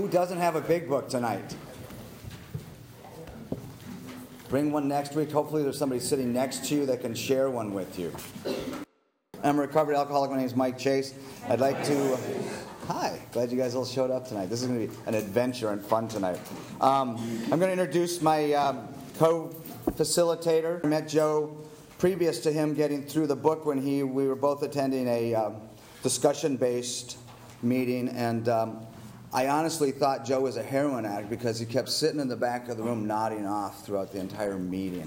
Who doesn't have a big book tonight? Bring one next week. Hopefully, there's somebody sitting next to you that can share one with you. I'm a recovered alcoholic. My name is Mike Chase. I'd like to. Hi, glad you guys all showed up tonight. This is going to be an adventure and fun tonight. Um, I'm going to introduce my um, co facilitator. I met Joe previous to him getting through the book when he we were both attending a um, discussion based meeting, and um, I honestly thought Joe was a heroin addict because he kept sitting in the back of the room nodding off throughout the entire meeting.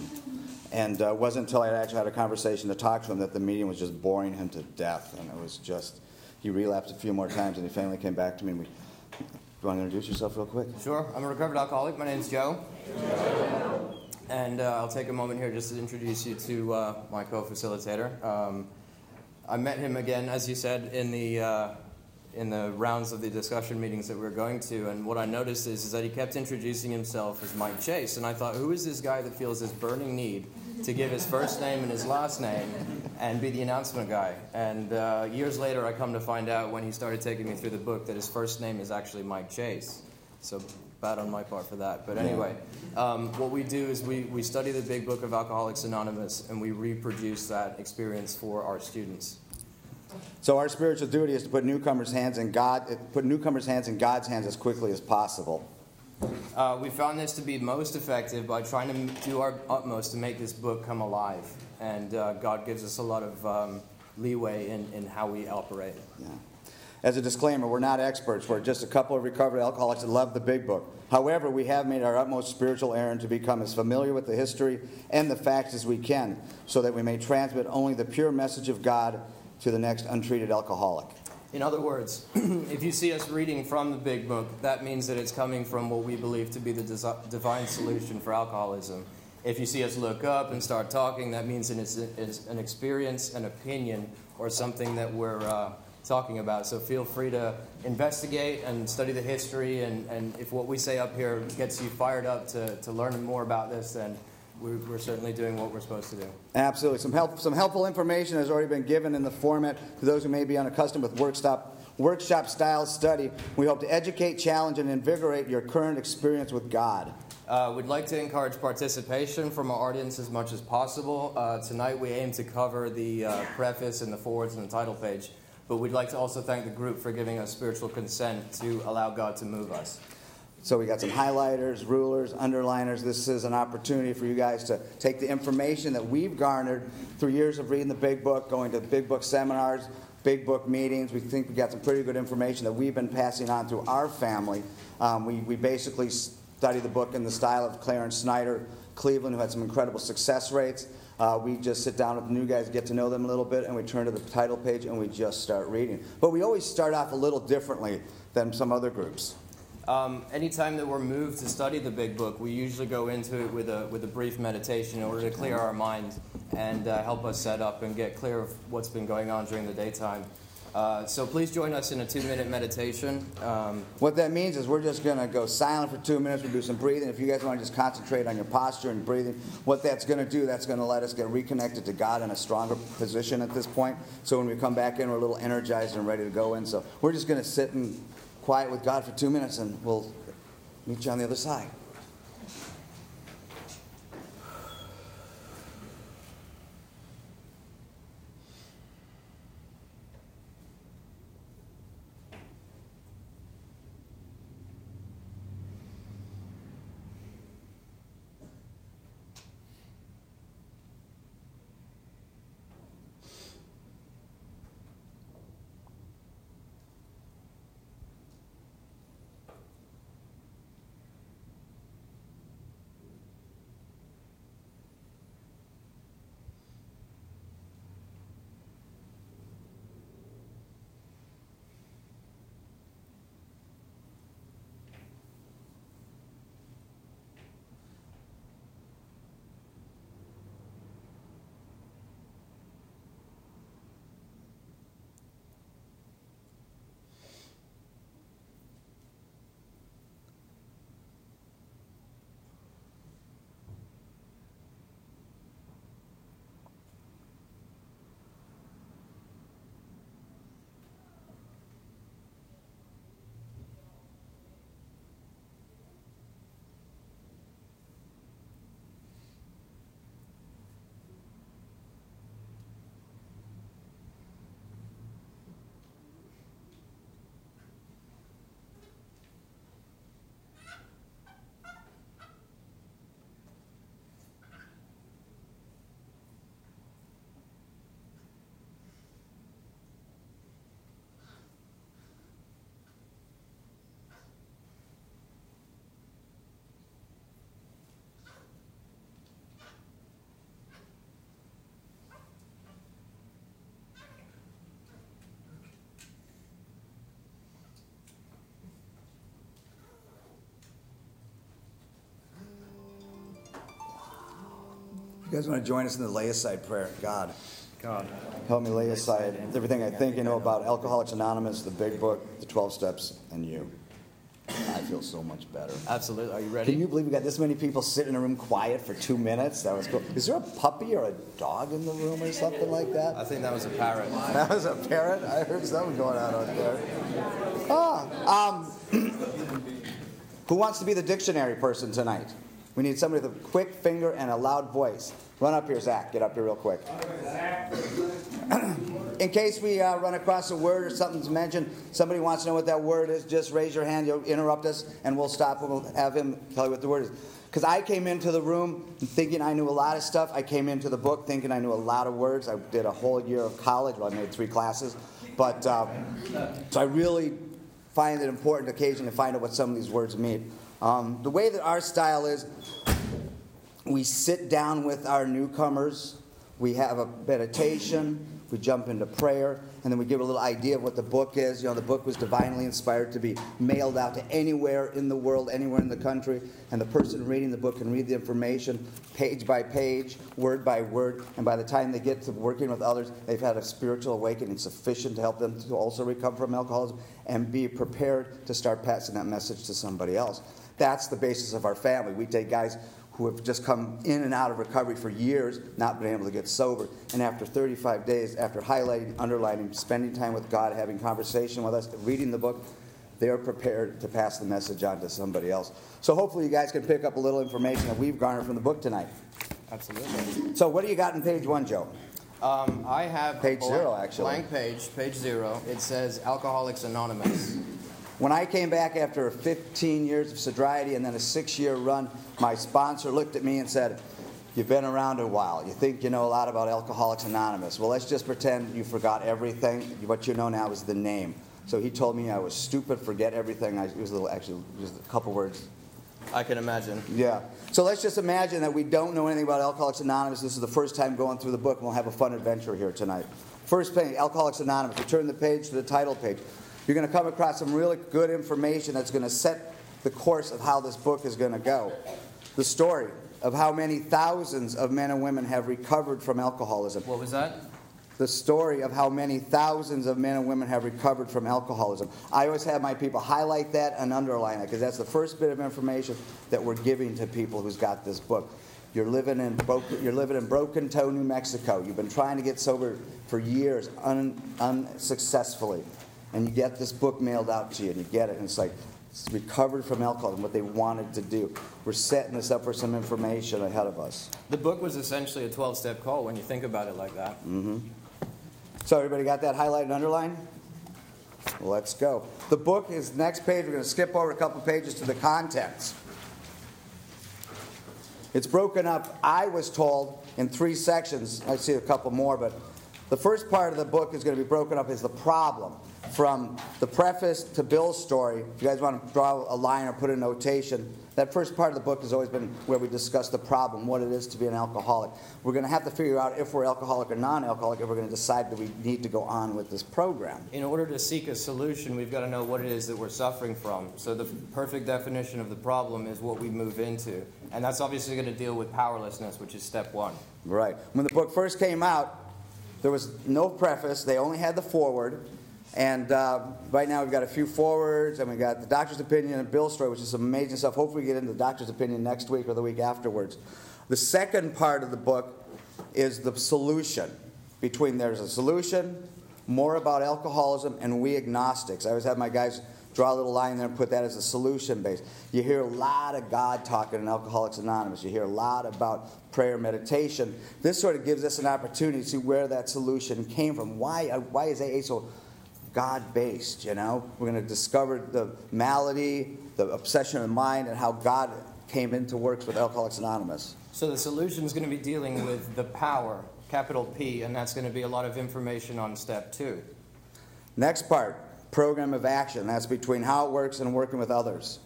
And uh, it wasn't until I actually had a conversation to talk to him that the meeting was just boring him to death. And it was just, he relapsed a few more times and he finally came back to me. And we, Do you want to introduce yourself real quick? Sure. I'm a recovered alcoholic. My name's Joe. And uh, I'll take a moment here just to introduce you to uh, my co facilitator. Um, I met him again, as you said, in the uh, in the rounds of the discussion meetings that we were going to, and what I noticed is, is that he kept introducing himself as Mike Chase, and I thought, who is this guy that feels this burning need to give his first name and his last name and be the announcement guy? And uh, years later, I come to find out when he started taking me through the book that his first name is actually Mike Chase. So bad on my part for that. But anyway, um, what we do is we, we study the big book of Alcoholics Anonymous and we reproduce that experience for our students. So our spiritual duty is to put newcomers' hands in God, put newcomers' hands in God's hands as quickly as possible. Uh, we found this to be most effective by trying to do our utmost to make this book come alive, and uh, God gives us a lot of um, leeway in, in how we operate. Yeah. As a disclaimer, we're not experts. We're just a couple of recovered alcoholics that love the big book. However, we have made our utmost spiritual errand to become as familiar with the history and the facts as we can, so that we may transmit only the pure message of God to the next untreated alcoholic. In other words, if you see us reading from the big book, that means that it's coming from what we believe to be the divine solution for alcoholism. If you see us look up and start talking, that means it's an experience, an opinion, or something that we're uh, talking about. So feel free to investigate and study the history. And, and if what we say up here gets you fired up to, to learn more about this, then we're, we're, certainly doing what we're supposed to do. Absolutely. Some, help, some helpful information has already been given in the format to those who may be unaccustomed with workshop, workshop style study. We hope to educate, challenge, and invigorate your current experience with God. Uh, we'd like to encourage participation from our audience as much as possible. Uh, tonight, we aim to cover the uh, preface and the forwards and the title page, but we'd like to also thank the group for giving us spiritual consent to allow God to move us. So we got some highlighters, rulers, underliners. This is an opportunity for you guys to take the information that we've garnered through years of reading the big book, going to the big book seminars, big book meetings. We think we got some pretty good information that we've been passing on to our family. Um, we, we basically study the book in the style of Clarence Snyder, Cleveland, who had some incredible success rates. Uh, we just sit down with the new guys, get to know them a little bit, and we turn to the title page and we just start reading. But we always start off a little differently than some other groups. Um, anytime that we're moved to study the big book, we usually go into it with a, with a brief meditation in order to clear our mind and uh, help us set up and get clear of what's been going on during the daytime. Uh, so please join us in a two minute meditation. Um, what that means is we're just going to go silent for two minutes. We'll do some breathing. If you guys want to just concentrate on your posture and breathing, what that's going to do, that's going to let us get reconnected to God in a stronger position at this point. So when we come back in, we're a little energized and ready to go in. So we're just going to sit and quiet with God for two minutes, and we'll meet you on the other side. You guys want to join us in the lay aside prayer? God, God. help me lay aside everything I think and know about Alcoholics Anonymous, the big book, the 12 steps, and you. I feel so much better. Absolutely. Are you ready? Can you believe we got this many people sitting in a room quiet for two minutes? That was cool. Is there a puppy or a dog in the room or something like that? I think that was a parrot. That was a parrot? I heard something going on out there. Ah, um, who wants to be the dictionary person tonight? We need somebody with a quick finger and a loud voice. Run up here, Zach. Get up here real quick. In case we uh, run across a word or something's mentioned, somebody wants to know what that word is, just raise your hand. You'll interrupt us, and we'll stop and we'll have him tell you what the word is. Because I came into the room thinking I knew a lot of stuff. I came into the book thinking I knew a lot of words. I did a whole year of college. Well, I made three classes. But um, so I really find it important occasionally to find out what some of these words mean. Um, the way that our style is, we sit down with our newcomers, we have a meditation, we jump into prayer, and then we give a little idea of what the book is. You know, the book was divinely inspired to be mailed out to anywhere in the world, anywhere in the country, and the person reading the book can read the information page by page, word by word, and by the time they get to working with others, they've had a spiritual awakening sufficient to help them to also recover from alcoholism and be prepared to start passing that message to somebody else. That's the basis of our family. We take guys who have just come in and out of recovery for years, not been able to get sober. And after 35 days, after highlighting, underlining, spending time with God, having conversation with us, reading the book, they're prepared to pass the message on to somebody else. So hopefully you guys can pick up a little information that we've garnered from the book tonight. Absolutely. So what do you got in page one, Joe? Um, I have Page blank- zero, actually. Blank page, page zero. It says Alcoholics Anonymous. When I came back after 15 years of sobriety and then a six year run, my sponsor looked at me and said, You've been around a while. You think you know a lot about Alcoholics Anonymous. Well, let's just pretend you forgot everything. What you know now is the name. So he told me I was stupid, forget everything. I, it was a little, actually, just a couple words. I can imagine. Yeah. So let's just imagine that we don't know anything about Alcoholics Anonymous. This is the first time going through the book, and we'll have a fun adventure here tonight. First page, Alcoholics Anonymous. You turn the page to the title page. You're going to come across some really good information that's going to set the course of how this book is going to go. The story of how many thousands of men and women have recovered from alcoholism. What was that? The story of how many thousands of men and women have recovered from alcoholism. I always have my people highlight that and underline it because that's the first bit of information that we're giving to people who's got this book. You're living in Broken, you're living in Broken Toe, New Mexico. You've been trying to get sober for years un, unsuccessfully, and you get this book mailed out to you, and you get it, and it's like it's recovered from alcoholism, what they wanted to do. We're setting this up for some information ahead of us. The book was essentially a 12 step call when you think about it like that. Mm-hmm. So everybody got that highlighted and underlined? Let's go. The book is next page. We're going to skip over a couple pages to the contents. It's broken up, I was told, in three sections. I see a couple more, but the first part of the book is going to be broken up as the problem. From the preface to Bill's story, if you guys want to draw a line or put a notation, that first part of the book has always been where we discuss the problem, what it is to be an alcoholic. We're going to have to figure out if we're alcoholic or non alcoholic if we're going to decide that we need to go on with this program. In order to seek a solution, we've got to know what it is that we're suffering from. So, the perfect definition of the problem is what we move into. And that's obviously going to deal with powerlessness, which is step one. Right. When the book first came out, there was no preface, they only had the foreword. And uh, right now we've got a few forwards, and we've got the doctor's opinion and Bill's story, which is amazing stuff. Hopefully, we get into the doctor's opinion next week or the week afterwards. The second part of the book is the solution. Between there's a solution, more about alcoholism, and we agnostics. I always have my guys draw a little line there and put that as a solution base. You hear a lot of God talking in Alcoholics Anonymous. You hear a lot about prayer meditation. This sort of gives us an opportunity to see where that solution came from. Why, uh, why is AA so God based? You know, we're going to discover the malady, the obsession of the mind, and how God came into works with Alcoholics Anonymous. So, the solution is going to be dealing with the power, capital P, and that's going to be a lot of information on step two. Next part program of action. That's between how it works and working with others.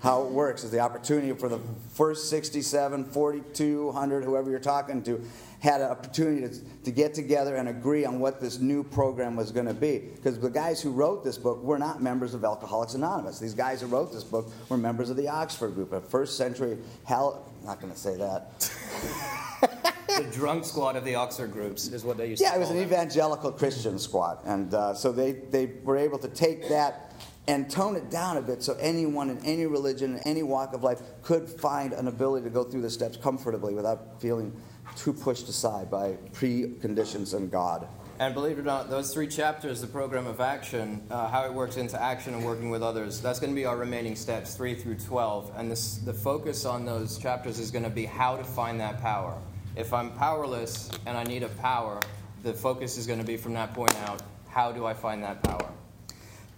how it works is the opportunity for the first 67, 4,200, whoever you're talking to, had an opportunity to, to get together and agree on what this new program was going to be. Because the guys who wrote this book were not members of Alcoholics Anonymous. These guys who wrote this book were members of the Oxford group, a first century, hal- not going to say that. the drunk squad of the Oxford groups is what they used yeah, to Yeah, it was an them. evangelical Christian squad. And uh, so they, they were able to take that and tone it down a bit so anyone in any religion, in any walk of life, could find an ability to go through the steps comfortably without feeling too pushed aside by preconditions and God. And believe it or not, those three chapters, the program of action, uh, how it works into action and working with others, that's going to be our remaining steps, 3 through 12. And this, the focus on those chapters is going to be how to find that power. If I'm powerless and I need a power, the focus is going to be from that point out how do I find that power?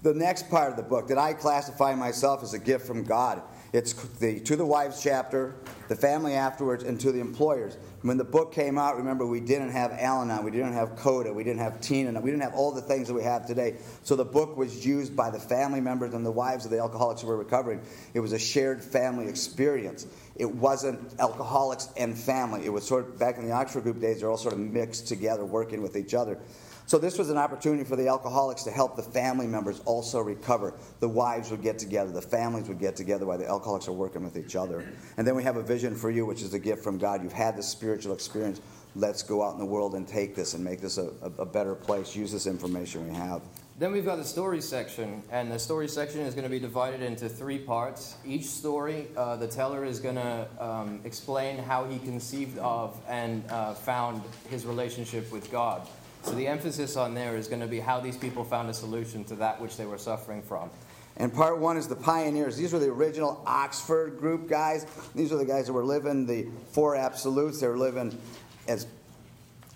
The next part of the book that I classify myself as a gift from God. It's the to the wives chapter, the family afterwards, and to the employers. When the book came out, remember we didn't have Al-Anon, we didn't have Coda, we didn't have Tina, we didn't have all the things that we have today. So the book was used by the family members and the wives of the alcoholics who were recovering. It was a shared family experience. It wasn't alcoholics and family. It was sort of back in the Oxford group days. They're all sort of mixed together, working with each other. So this was an opportunity for the alcoholics to help the family members also recover. The wives would get together, the families would get together while the alcoholics are working with each other. And then we have a vision for you, which is a gift from God. You've had this spiritual experience. Let's go out in the world and take this and make this a, a, a better place. Use this information we have. Then we've got the story section, and the story section is going to be divided into three parts. Each story, uh, the teller is going to um, explain how he conceived of and uh, found his relationship with God. So the emphasis on there is going to be how these people found a solution to that which they were suffering from. And part one is the pioneers. These were the original Oxford group guys. These were the guys that were living the four absolutes. They were living as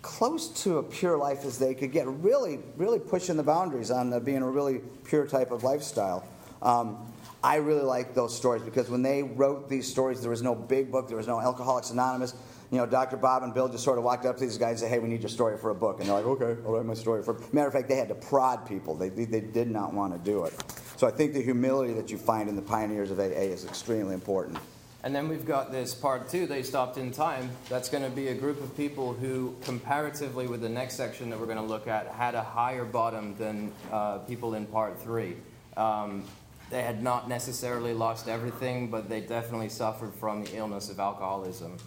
close to a pure life as they could get, really, really pushing the boundaries on uh, being a really pure type of lifestyle. Um, I really like those stories because when they wrote these stories, there was no big book, there was no Alcoholics Anonymous you know, Dr. Bob and Bill just sort of walked up to these guys and said, hey, we need your story for a book. And they're like, okay, I'll write my story for Matter of fact, they had to prod people. They, they, did not want to do it. So I think the humility that you find in the pioneers of AA is extremely important. And then we've got this part two, they stopped in time. That's going to be a group of people who, comparatively with the next section that we're going to look at, had a higher bottom than uh, people in part three. Um, they had not necessarily lost everything, but they definitely suffered from the illness of alcoholism.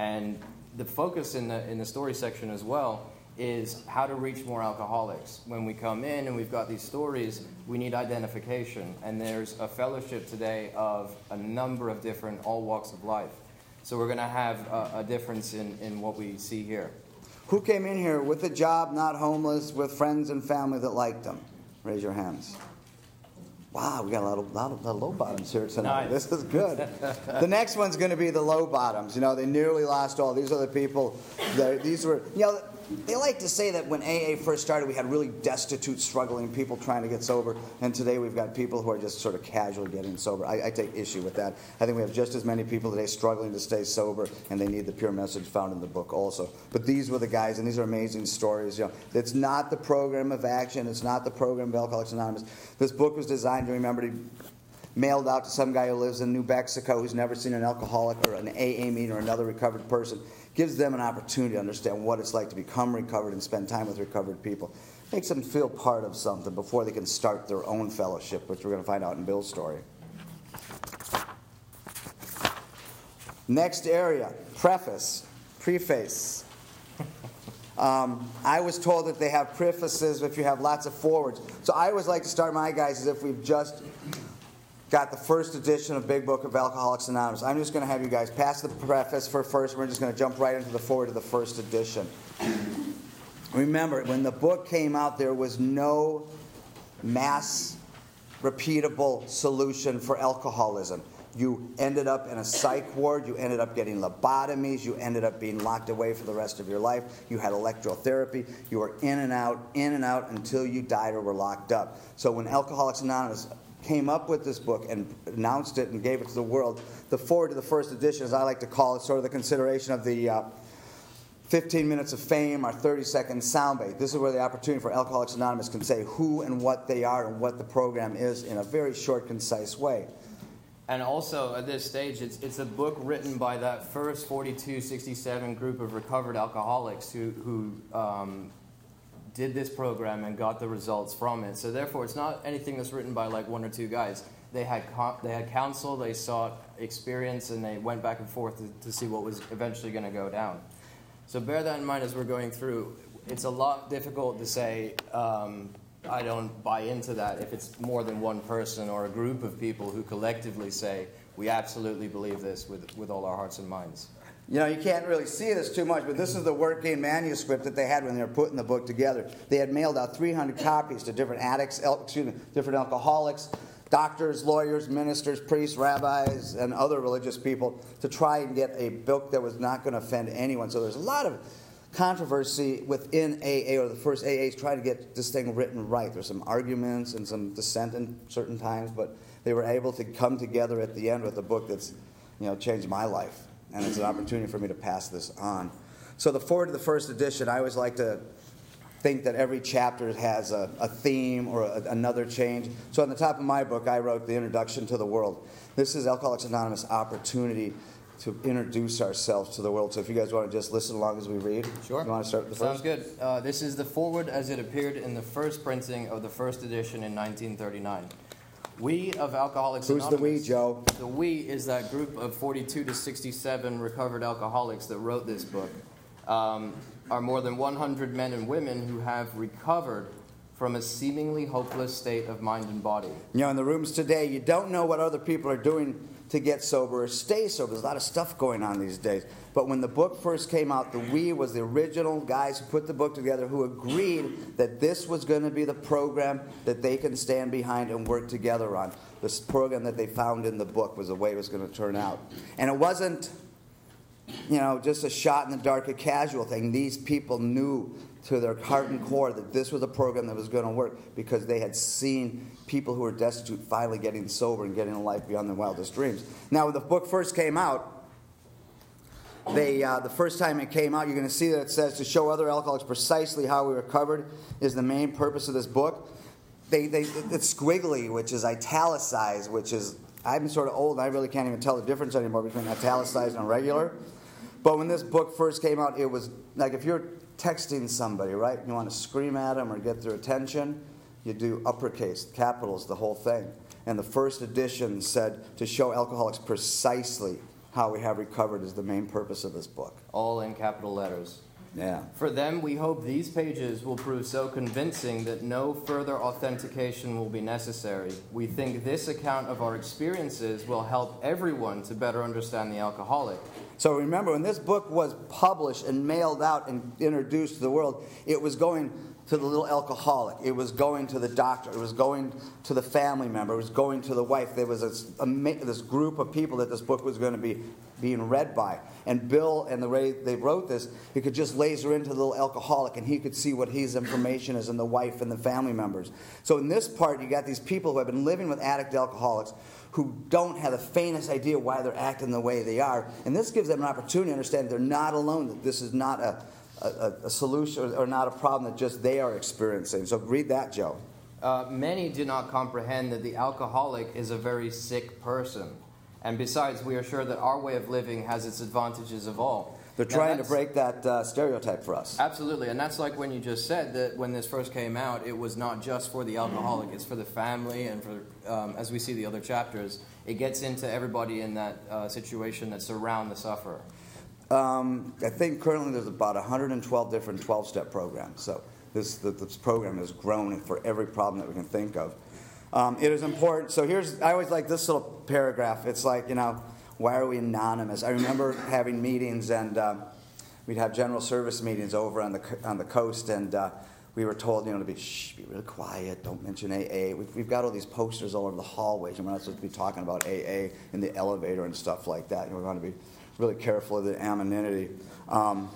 And the focus in the, in the story section as well is how to reach more alcoholics. When we come in and we've got these stories, we need identification. And there's a fellowship today of a number of different, all walks of life. So we're going to have a, a difference in, in what we see here. Who came in here with a job, not homeless, with friends and family that liked them? Raise your hands. Wow, we got a lot of, lot of, lot of low bottoms here tonight. Nice. This is good. the next one's going to be the low bottoms. You know, they nearly lost all. These are the people. That, these were, you know, they like to say that when AA first started, we had really destitute, struggling people trying to get sober, and today we've got people who are just sort of casually getting sober. I, I, take issue with that. I think we have just as many people today struggling to stay sober, and they need the pure message found in the book also. But these were the guys, and these are amazing stories. You know, it's not the program of action. It's not the program of Alcoholics Anonymous. This book was designed to remember to mailed out to some guy who lives in New Mexico who's never seen an alcoholic or an AA meeting or another recovered person gives them an opportunity to understand what it's like to become recovered and spend time with recovered people. Makes them feel part of something before they can start their own fellowship, which we're going to find out in Bill's story. Next area preface, preface. Um, I was told that they have prefaces if you have lots of forwards. So I always like to start my guys as if we've just got the first edition of Big Book of Alcoholics Anonymous. I'm just going to have you guys pass the preface for first. We're just going to jump right into the forward of the first edition. Remember, when the book came out, there was no mass repeatable solution for alcoholism. You ended up in a psych ward, you ended up getting lobotomies, you ended up being locked away for the rest of your life, you had electrotherapy, you were in and out, in and out until you died or were locked up. So when Alcoholics Anonymous came up with this book and announced it and gave it to the world. The forward to the first edition, as I like to call it, sort of the consideration of the uh, 15 minutes of fame or 30 second soundbite. This is where the opportunity for Alcoholics Anonymous can say who and what they are and what the program is in a very short, concise way. And also, at this stage, it's, it's a book written by that first 4267 group of recovered alcoholics who, who um, did this program and got the results from it. So, therefore, it's not anything that's written by like one or two guys. They had, they had counsel, they sought experience, and they went back and forth to, to see what was eventually going to go down. So, bear that in mind as we're going through. It's a lot difficult to say, um, I don't buy into that if it's more than one person or a group of people who collectively say, we absolutely believe this with, with all our hearts and minds. You know, you can't really see this too much, but this is the working manuscript that they had when they were putting the book together. They had mailed out 300 copies to different addicts, excuse me, different alcoholics, doctors, lawyers, ministers, priests, rabbis, and other religious people to try and get a book that was not going to offend anyone. So there's a lot of controversy within AA or the first AAs trying to get this thing written right. There's some arguments and some dissent in certain times, but they were able to come together at the end with a book that's you know changed my life, and it's an opportunity for me to pass this on. So the forward to the first edition, I always like to think that every chapter has a, a theme or a, another change. So on the top of my book, I wrote the introduction to the world. This is Alcoholics Anonymous opportunity to introduce ourselves to the world. So if you guys want to just listen along as we read, sure. You want to start with the Sounds good. Uh, this is the forward as it appeared in the first printing of the first edition in 1939. We of Alcoholics Who's Anonymous. the we, Joe? The we is that group of 42 to 67 recovered alcoholics that wrote this book. Um, are more than 100 men and women who have recovered from a seemingly hopeless state of mind and body. You know, in the rooms today, you don't know what other people are doing to get sober or stay sober. There's a lot of stuff going on these days. But when the book first came out, the we was the original guys who put the book together who agreed that this was going to be the program that they can stand behind and work together on. This program that they found in the book was the way it was going to turn out. And it wasn't, you know, just a shot in the dark, a casual thing. These people knew to their heart and core that this was a program that was going to work because they had seen people who were destitute finally getting sober and getting a life beyond their wildest dreams. Now, when the book first came out, they, uh, the first time it came out, you're going to see that it says to show other alcoholics precisely how we recovered is the main purpose of this book. They, they, it's squiggly, which is italicized, which is, I'm sort of old I really can't even tell the difference anymore between italicized and regular. But when this book first came out, it was like if you're texting somebody, right? You want to scream at them or get their attention, you do uppercase, capitals, the whole thing. And the first edition said to show alcoholics precisely how we have recovered is the main purpose of this book. All in capital letters. Yeah. For them, we hope these pages will prove so convincing that no further authentication will be necessary. We think this account of our experiences will help everyone to better understand the alcoholic. So remember, when this book was published and mailed out and introduced to the world, it was going to the little alcoholic. It was going to the doctor. It was going to the family member. It was going to the wife. There was this, this group of people that this book was going to be being read by. And Bill and the way they wrote this, he could just laser into the little alcoholic and he could see what his information is and the wife and the family members. So in this part, you got these people who have been living with addict alcoholics who don't have the faintest idea why they're acting the way they are. And this gives them an opportunity to understand they're not alone, that this is not a, a, a solution or, not a problem that just they are experiencing. So read that, Joe. Uh, many do not comprehend that the alcoholic is a very sick person. And besides, we are sure that our way of living has its advantages of all. They're trying to break that uh, stereotype for us. Absolutely, and that's like when you just said that when this first came out, it was not just for the alcoholic; it's for the family, and for um, as we see the other chapters, it gets into everybody in that uh, situation that's around the sufferer. Um, I think currently there's about 112 different 12-step programs. So this this program has grown for every problem that we can think of. Um, it is important. So here's I always like this little paragraph. It's like you know, why are we anonymous? I remember having meetings and um, we'd have general service meetings over on the on the coast and. Uh, we were told, you know, to be shh, be really quiet, don't mention AA. We've, we've, got all these posters all over the hallways, and we're not supposed to be talking about AA in the elevator and stuff like that. You know, we want to be really careful of the anonymity. Um,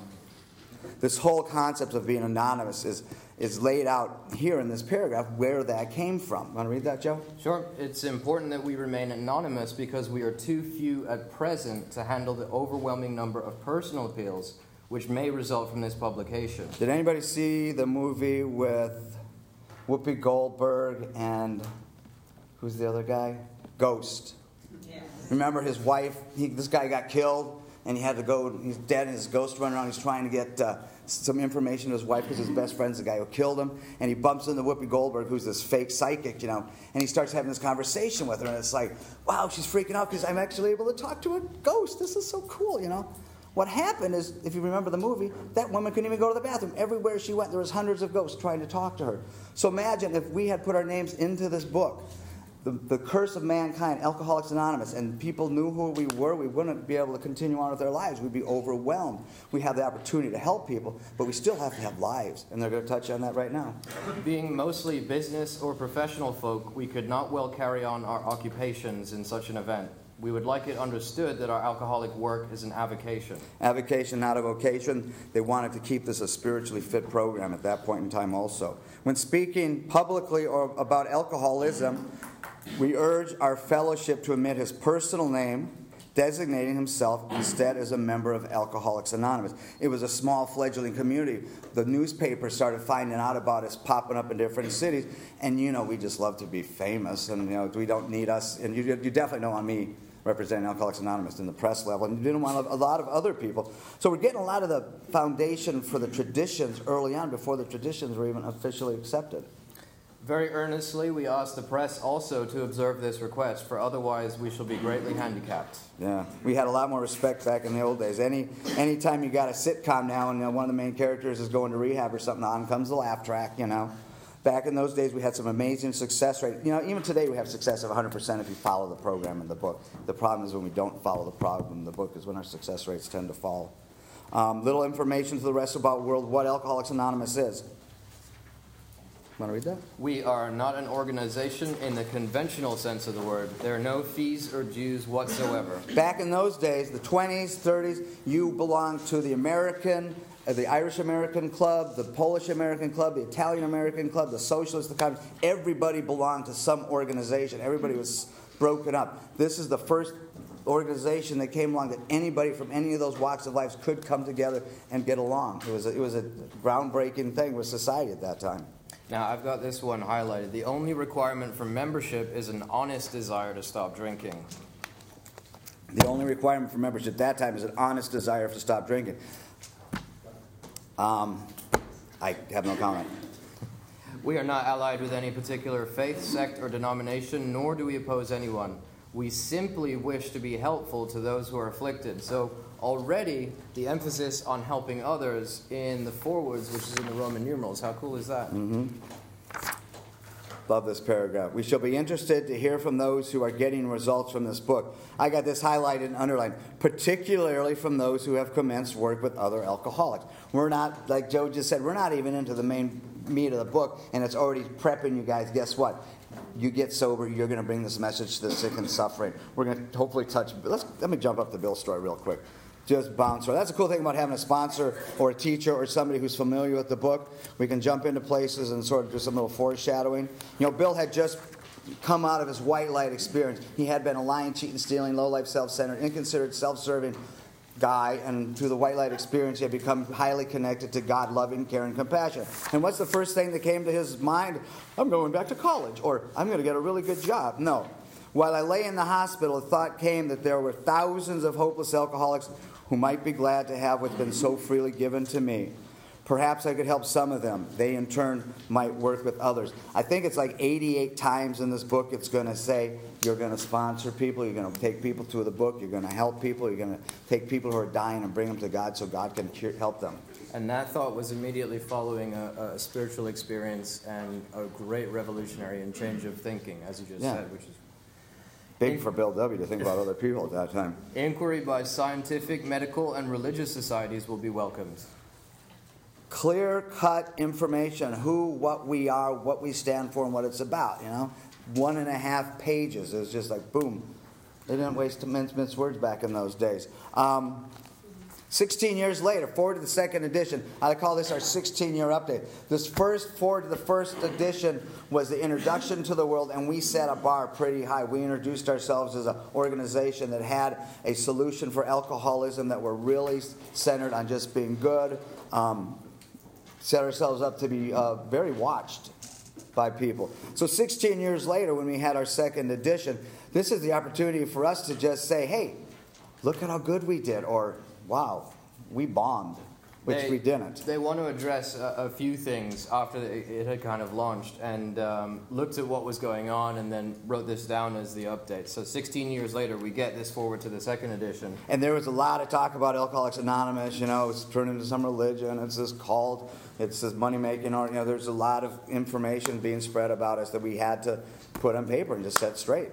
this whole concept of being anonymous is, is laid out here in this paragraph where that came from. Want to read that, Joe? Sure. It's important that we remain anonymous because we are too few at present to handle the overwhelming number of personal appeals which may result from this publication. Did anybody see the movie with Whoopi Goldberg and who's the other guy? Ghost. Remember his wife? He, this guy got killed, and he had to go. He's dead, and his ghost running around. He's trying to get uh, some information to his wife because his best friend's the guy who killed him. And he bumps into Whoopi Goldberg, who's this fake psychic, you know. And he starts having this conversation with her, and it's like, wow, she's freaking out because I'm actually able to talk to a ghost. This is so cool, you know. What happened is, if you remember the movie, that woman couldn't even go to the bathroom. Everywhere she went, there was hundreds of ghosts trying to talk to her. So imagine if we had put our names into this book the, the curse of mankind, Alcoholics Anonymous, and people knew who we were, we wouldn't be able to continue on with our lives. We'd be overwhelmed. We have the opportunity to help people, but we still have to have lives, and they're going to touch on that right now. Being mostly business or professional folk, we could not well carry on our occupations in such an event. We would like it understood that our alcoholic work is an avocation. Avocation, not a vocation. They wanted to keep this a spiritually fit program at that point in time, also. When speaking publicly or about alcoholism, we urge our fellowship to omit his personal name, designating himself instead as a member of Alcoholics Anonymous. It was a small fledgling community. The newspaper started finding out about us popping up in different cities, and you know we just love to be famous, and you know we don't need us. And you, you definitely don't want me representing Alcoholics Anonymous in the press level, and you didn't want a lot of other people. So we're getting a lot of the foundation for the traditions early on before the traditions were even officially accepted. Very earnestly, we ask the press also to observe this request, for otherwise we shall be greatly handicapped. Yeah, we had a lot more respect back in the old days. Any anytime you got a sitcom now and know, one of the main characters is going to rehab or something, on comes the laugh track, you know. Back in those days, we had some amazing success rate. You know, even today we have success of 100% if you follow the program in the book. The problem is when we don't follow the program in the book is when our success rates tend to fall. Um, little information to the rest about world what Alcoholics Anonymous is. Want to read that? We are not an organization in the conventional sense of the word. There are no fees or dues whatsoever. Back in those days, the 20s, 30s, you belonged to the American, uh, the Irish American Club, the Polish American Club, the Italian American Club, the Socialist, the Communist. Everybody belonged to some organization. Everybody was broken up. This is the first organization that came along that anybody from any of those walks of life could come together and get along. It was a, it was a groundbreaking thing with society at that time. Now, I've got this one highlighted. The only requirement for membership is an honest desire to stop drinking. The only requirement for membership at that time is an honest desire to stop drinking. Um, I have no comment. We are not allied with any particular faith, sect, or denomination, nor do we oppose anyone. We simply wish to be helpful to those who are afflicted. So, already the emphasis on helping others in the forewords, which is in the Roman numerals. How cool is that? Mm-hmm. Love this paragraph. We shall be interested to hear from those who are getting results from this book. I got this highlighted and underlined, particularly from those who have commenced work with other alcoholics. We're not, like Joe just said, we're not even into the main meat of the book, and it's already prepping you guys. Guess what? You get sober, you're going to bring this message to the sick and suffering. We're going to hopefully touch. Let's, let me jump up the Bill story real quick just bounce. That's a cool thing about having a sponsor or a teacher or somebody who's familiar with the book. We can jump into places and sort of do some little foreshadowing. You know, Bill had just come out of his white light experience. He had been a lying, cheating, stealing, low life, self centered, inconsiderate, self serving guy, and through the white light experience, he had become highly connected to God, loving, caring, compassion. And what's the first thing that came to his mind? I'm going back to college, or I'm going to get a really good job. No. While I lay in the hospital, a thought came that there were thousands of hopeless alcoholics who might be glad to have what's been so freely given to me. Perhaps I could help some of them. They, in turn, might work with others. I think it's like 88 times in this book it's going to say you're going to sponsor people, you're going to take people to the book, you're going to help people, you're going to take people who are dying and bring them to God so God can help them. And that thought was immediately following a, a spiritual experience and a great revolutionary and change of thinking, as you just yeah. said, which is big for Bill W. to think about other people at that time. Inquiry by scientific, medical, and religious societies will be welcomed. Clear cut information who, what we are, what we stand for, and what it's about. You know, one and a half pages. It was just like boom. They didn't waste mince, mince words back in those days. Um, 16 years later, forward to the second edition. I call this our 16 year update. This first, forward to the first edition, was the introduction to the world, and we set a bar pretty high. We introduced ourselves as an organization that had a solution for alcoholism that were really centered on just being good, um, set ourselves up to be uh, very watched by people. So 16 years later, when we had our second edition, this is the opportunity for us to just say, hey, look at how good we did, or wow, we bombed which they, we didn't. They want to address a, a few things after it had kind of launched and um, looked at what was going on and then wrote this down as the update. So 16 years later, we get this forward to the second edition. And there was a lot of talk about Alcoholics Anonymous. You know, it's turned into some religion. It's this cult. It's this money making art. You know, there's a lot of information being spread about us that we had to put on paper and just set straight.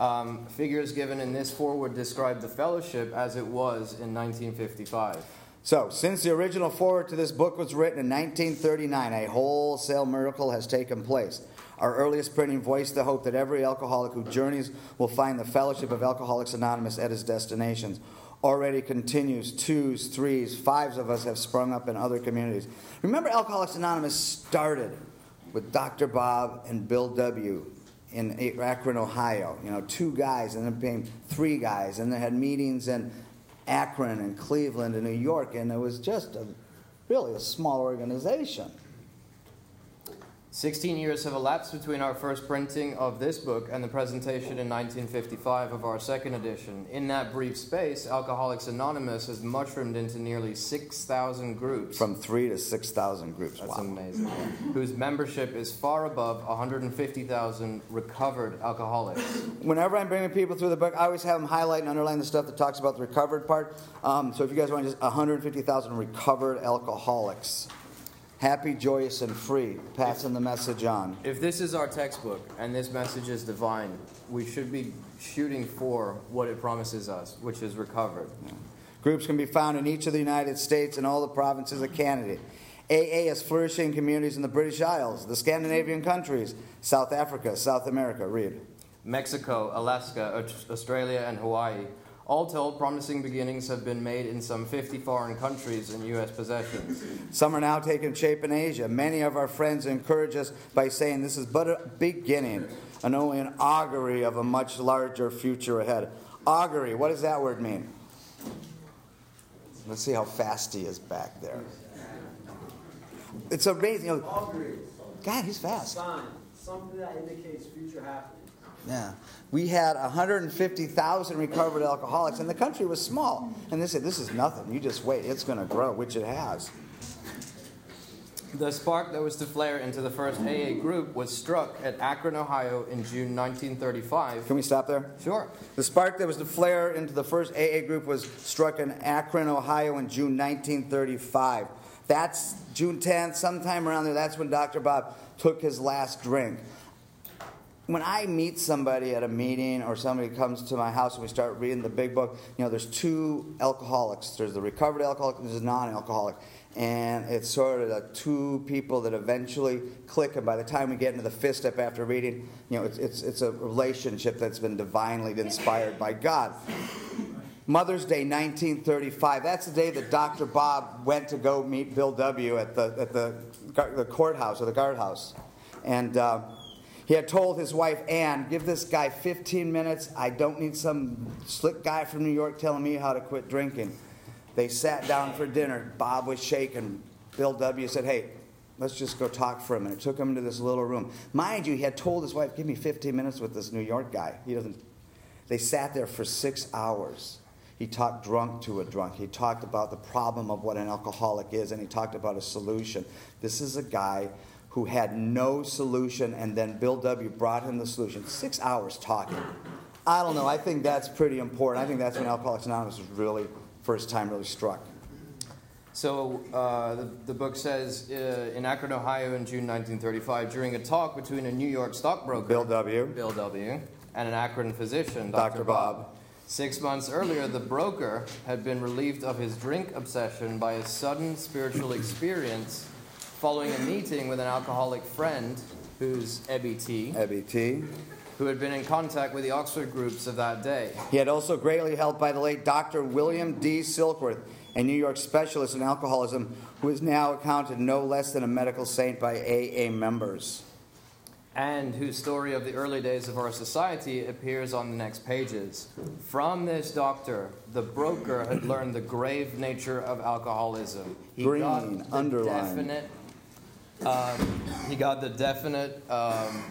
Um, figures given in this forward describe the fellowship as it was in 1955. So, since the original foreword to this book was written in 1939, a wholesale miracle has taken place. Our earliest printing voiced the hope that every alcoholic who journeys will find the fellowship of Alcoholics Anonymous at his destinations. Already continues, twos, threes, fives of us have sprung up in other communities. Remember, Alcoholics Anonymous started with Dr. Bob and Bill W. in Akron, Ohio. You know, two guys, and then became three guys, and they had meetings in Akron and Cleveland and New York, and it was just a, really a small organization. 16 years have elapsed between our first printing of this book and the presentation in 1955 of our second edition. In that brief space, Alcoholics Anonymous has mushroomed into nearly 6,000 groups. From three to 6,000 groups. That's wow. amazing. whose membership is far above 150,000 recovered alcoholics. Whenever I'm bringing people through the book, I always have them highlight and underline the stuff that talks about the recovered part. Um, so if you guys want just 150,000 recovered alcoholics happy, joyous, and free, passing the message on. If this is our textbook and this message is divine, we should be shooting for what it promises us, which is recovered. Yeah. Groups can be found in each of the United States and all the provinces of Canada. AA is flourishing communities in the British Isles, the Scandinavian countries, South Africa, South America. Read. Mexico, Alaska, Australia, and Hawaii all told, promising beginnings have been made in some 50 foreign countries and U.S. possessions. Some are now taking shape in Asia. Many of our friends encourage us by saying this is but a beginning and only an augury of a much larger future ahead. Augury, what does that word mean? Let's see how fast he is back there. It's amazing. God, he's fast. Sign, something that indicates future happening. Yeah. We had 150,000 recovered alcoholics, and the country was small. And they said, This is nothing. You just wait. It's going to grow, which it has. The spark that was to flare into the first AA group was struck at Akron, Ohio in June 1935. Can we stop there? Sure. The spark that was to flare into the first AA group was struck in Akron, Ohio in June 1935. That's June 10th, sometime around there. That's when Dr. Bob took his last drink when I meet somebody at a meeting or somebody comes to my house and we start reading the big book, you know, there's two alcoholics. There's the recovered alcoholic and there's a non-alcoholic. And it's sort of the two people that eventually click, and by the time we get into the fifth step after reading, you know, it's, it's, it's a relationship that's been divinely inspired by God. Mother's Day 1935, that's the day that Dr. Bob went to go meet Bill W. at the, at the, the courthouse or the guardhouse. And uh, he had told his wife, Ann, give this guy 15 minutes. I don't need some slick guy from New York telling me how to quit drinking. They sat down for dinner. Bob was shaken. Bill W. said, Hey, let's just go talk for a minute. Took him into this little room. Mind you, he had told his wife, Give me 15 minutes with this New York guy. He doesn't. They sat there for six hours. He talked drunk to a drunk. He talked about the problem of what an alcoholic is, and he talked about a solution. This is a guy who had no solution, and then Bill W. brought him the solution. Six hours talking. I don't know. I think that's pretty important. I think that's when Alcoholics Anonymous was really, first time really struck. So uh, the, the, book says uh, in Akron, Ohio, in June 1935, during a talk between a New York stockbroker, Bill W., Bill W., and an Akron physician, Dr. Dr. Bob. Bob. Six months earlier, the broker had been relieved of his drink obsession by a sudden spiritual experience following a meeting with an alcoholic friend who's Ebby T. Ebby T. Who had been in contact with the Oxford groups of that day. He had also greatly helped by the late Dr. William D. Silkworth, a New York specialist in alcoholism, who is now accounted no less than a medical saint by AA members. And whose story of the early days of our society appears on the next pages. From this doctor, the broker had learned the grave nature of alcoholism. He Green, got the definite Um, he got the definite um,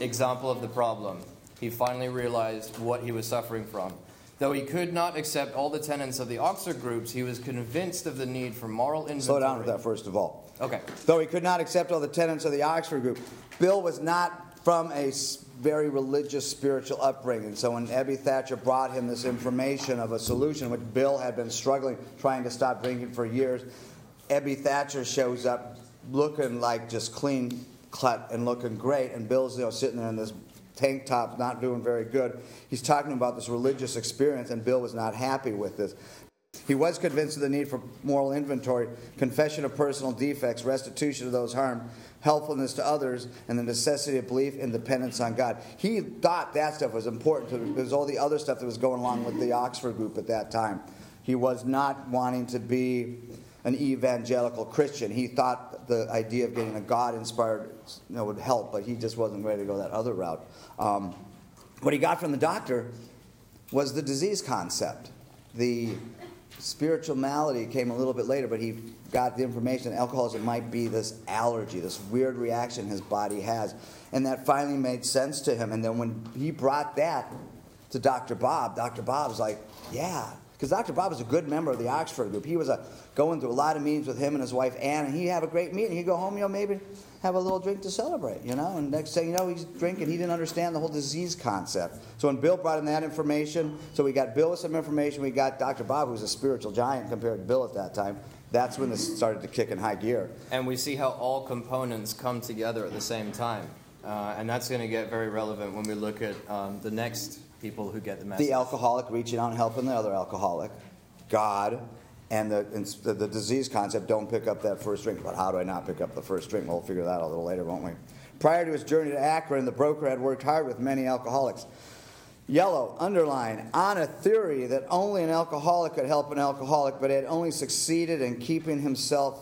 example of the problem. He finally realized what he was suffering from. Though he could not accept all the tenets of the Oxford groups, he was convinced of the need for moral inventory. Slow down with that first of all. Okay. Though he could not accept all the tenets of the Oxford group, Bill was not from a very religious, spiritual upbringing. So when Ebby Thatcher brought him this information of a solution, which Bill had been struggling, trying to stop drinking for years, Ebby Thatcher shows up looking like just clean cut and looking great, and Bill's you know sitting there in this tank top, not doing very good. He's talking about this religious experience, and Bill was not happy with this. He was convinced of the need for moral inventory, confession of personal defects, restitution of those harmed, helpfulness to others, and the necessity of belief and dependence on God. He thought that stuff was important to There's all the other stuff that was going along with the Oxford group at that time. He was not wanting to be an evangelical Christian. He thought the idea of getting a God inspired you know, would help, but he just wasn't ready to go that other route. Um, what he got from the doctor was the disease concept. The spiritual malady came a little bit later, but he got the information that alcoholism might be this allergy, this weird reaction his body has. And that finally made sense to him. And then when he brought that to Dr. Bob, Dr. Bob's like, yeah. Because Dr. Bob was a good member of the Oxford group. He was a, going through a lot of meetings with him and his wife Ann, and he'd have a great meeting. He'd go home, you know, maybe have a little drink to celebrate, you know. And next thing you know, he's drinking. He didn't understand the whole disease concept. So when Bill brought in that information, so we got Bill with some information. We got Dr. Bob, who's a spiritual giant compared to Bill at that time. That's when this started to kick in high gear. And we see how all components come together at the same time. Uh, and that's going to get very relevant when we look at um, the next people who get the message. The alcoholic reaching out and helping the other alcoholic, God, and the, and the, the disease concept don't pick up that first drink. But how do I not pick up the first drink? Well, figure that out a little later, won't we? Prior to his journey to Akron, the broker had worked hard with many alcoholics. Yellow, underline, on a theory that only an alcoholic could help an alcoholic, but had only succeeded in keeping himself,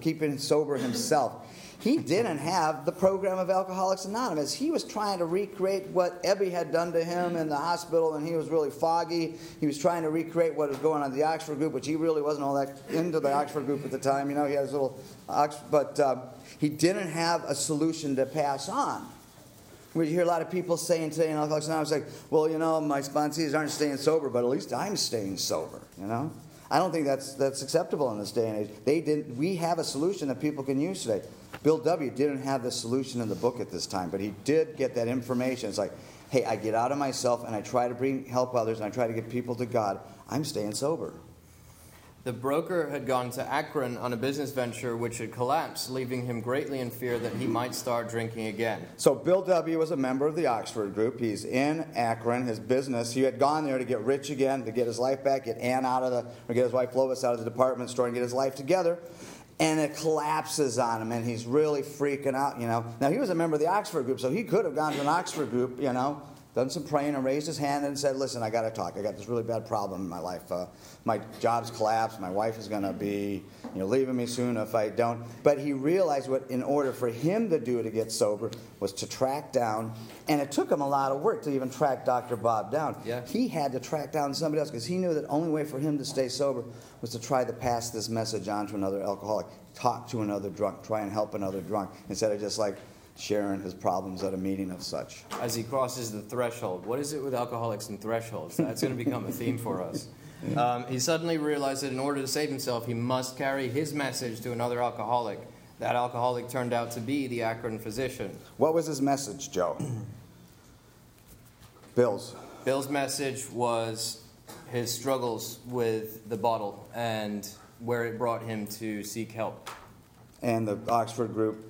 keeping sober himself. He didn't have the program of Alcoholics Anonymous. He was trying to recreate what Ebby had done to him in the hospital, and he was really foggy. He was trying to recreate what was going on in the Oxford group, which he really wasn't all that into the Oxford group at the time. You know, he had his little, Ox- but uh, he didn't have a solution to pass on. We hear a lot of people saying today in Alcoholics Anonymous, like, well, you know, my sponsees aren't staying sober, but at least I'm staying sober, you know? I don't think that's, that's acceptable in this day and age. They didn't, we have a solution that people can use today. Bill W. didn't have the solution in the book at this time, but he did get that information. It's like, hey, I get out of myself and I try to bring help others and I try to get people to God. I'm staying sober. The broker had gone to Akron on a business venture which had collapsed, leaving him greatly in fear that he might start drinking again. So Bill W. was a member of the Oxford group. He's in Akron, his business. He had gone there to get rich again, to get his life back, get Ann out of the, or get his wife Lois out of the department store and get his life together. And it collapses on him, and he's really freaking out, you know. Now, he was a member of the Oxford group, so he could have gone to an Oxford group, you know, done some praying and raised his hand and said, Listen, I got to talk. I got this really bad problem in my life. Uh, my job's collapsed. My wife is going to be you know, leaving me soon if I don't. But he realized what, in order for him to do to get sober, was to track down, and it took him a lot of work to even track Dr. Bob down. Yeah. He had to track down somebody else because he knew that the only way for him to stay sober was to try to pass this message on to another alcoholic, talk to another drunk, try and help another drunk, instead of just like sharing his problems at a meeting of such. As he crosses the threshold, what is it with alcoholics and thresholds? That's going to become a theme for us. Um, he suddenly realized that in order to save himself, he must carry his message to another alcoholic. That alcoholic turned out to be the Akron physician. What was his message, Joe? Bill's. Bill's message was his struggles with the bottle and where it brought him to seek help. and the Oxford group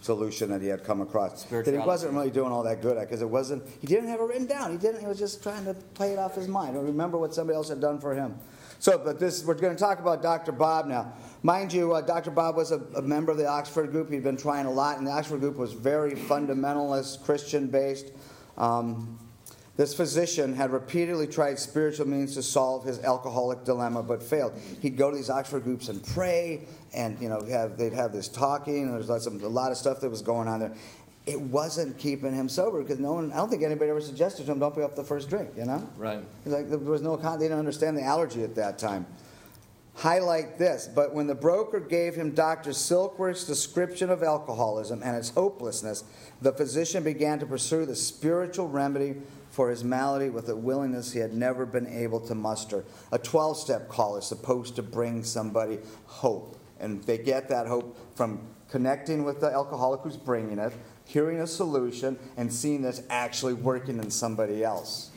solution that he had come across. That he wasn't really doing all that good at because it wasn't, he didn't have it written down. He didn't, he was just trying to play it off his mind or remember what somebody else had done for him. So, but this, we're going to talk about Dr. Bob now. Mind you, uh, Dr. Bob was a, a member of the Oxford group. He'd been trying a lot, and the Oxford group was very fundamentalist, Christian based. Um, this physician had repeatedly tried spiritual means to solve his alcoholic dilemma, but failed. He'd go to these Oxford groups and pray, and you know, have, they'd have this talking. And there's lots of, a lot of stuff that was going on there. It wasn't keeping him sober because no one. I don't think anybody ever suggested to him, "Don't pick up the first drink." You know, Right. It's like there was no. con- They didn't understand the allergy at that time. highlight this. But when the broker gave him Dr. Silkworth's description of alcoholism and its hopelessness, the physician began to pursue the spiritual remedy for his malady with a willingness he had never been able to muster. A 12 step call is supposed to bring somebody hope. And they get that hope from connecting with the alcoholic who's bringing it, hearing a solution, and seeing this actually working in somebody else.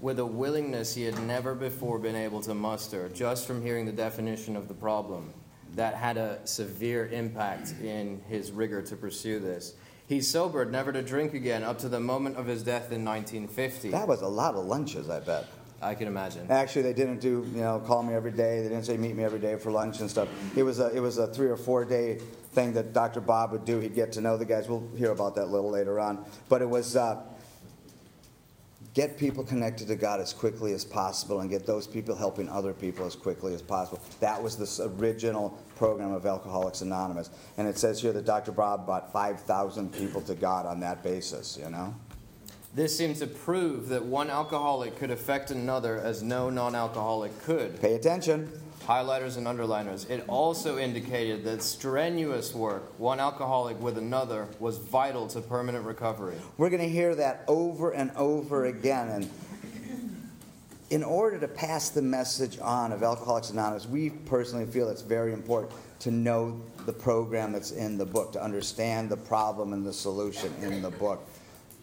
With a willingness he had never before been able to muster, just from hearing the definition of the problem, that had a severe impact in his rigor to pursue this. He sobered never to drink again up to the moment of his death in 1950. That was a lot of lunches, I bet. I can imagine. Actually, they didn't do, you know, call me every day. They didn't say meet me every day for lunch and stuff. It was a, it was a three or four day thing that Dr. Bob would do. He'd get to know the guys. We'll hear about that a little later on. But it was uh, get people connected to God as quickly as possible and get those people helping other people as quickly as possible. That was the original program of Alcoholics Anonymous. And it says here that Dr. Bob brought 5,000 people to God on that basis, you know? This seems to prove that one alcoholic could affect another as no non alcoholic could. Pay attention. Highlighters and underliners. It also indicated that strenuous work, one alcoholic with another, was vital to permanent recovery. We're going to hear that over and over again. And in order to pass the message on of Alcoholics Anonymous, we personally feel it's very important to know the program that's in the book, to understand the problem and the solution in the book.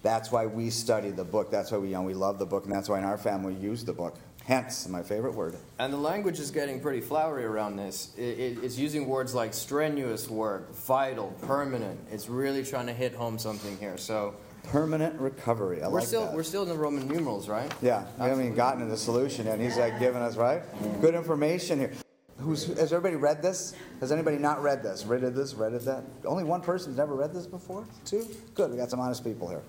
That's why we study the book. That's why we, you know, we love the book, and that's why in our family we use the book. Hence, my favorite word. And the language is getting pretty flowery around this. It, it, it's using words like strenuous work, vital, permanent. It's really trying to hit home something here. So permanent recovery. I we're like still that. we're still in the Roman numerals, right? Yeah, we haven't even gotten to the solution yet. He's like giving us right good information here. Who's, has everybody read this? Has anybody not read this? Read this? Read it? That? Only one person's never read this before. Two? Good. We got some honest people here.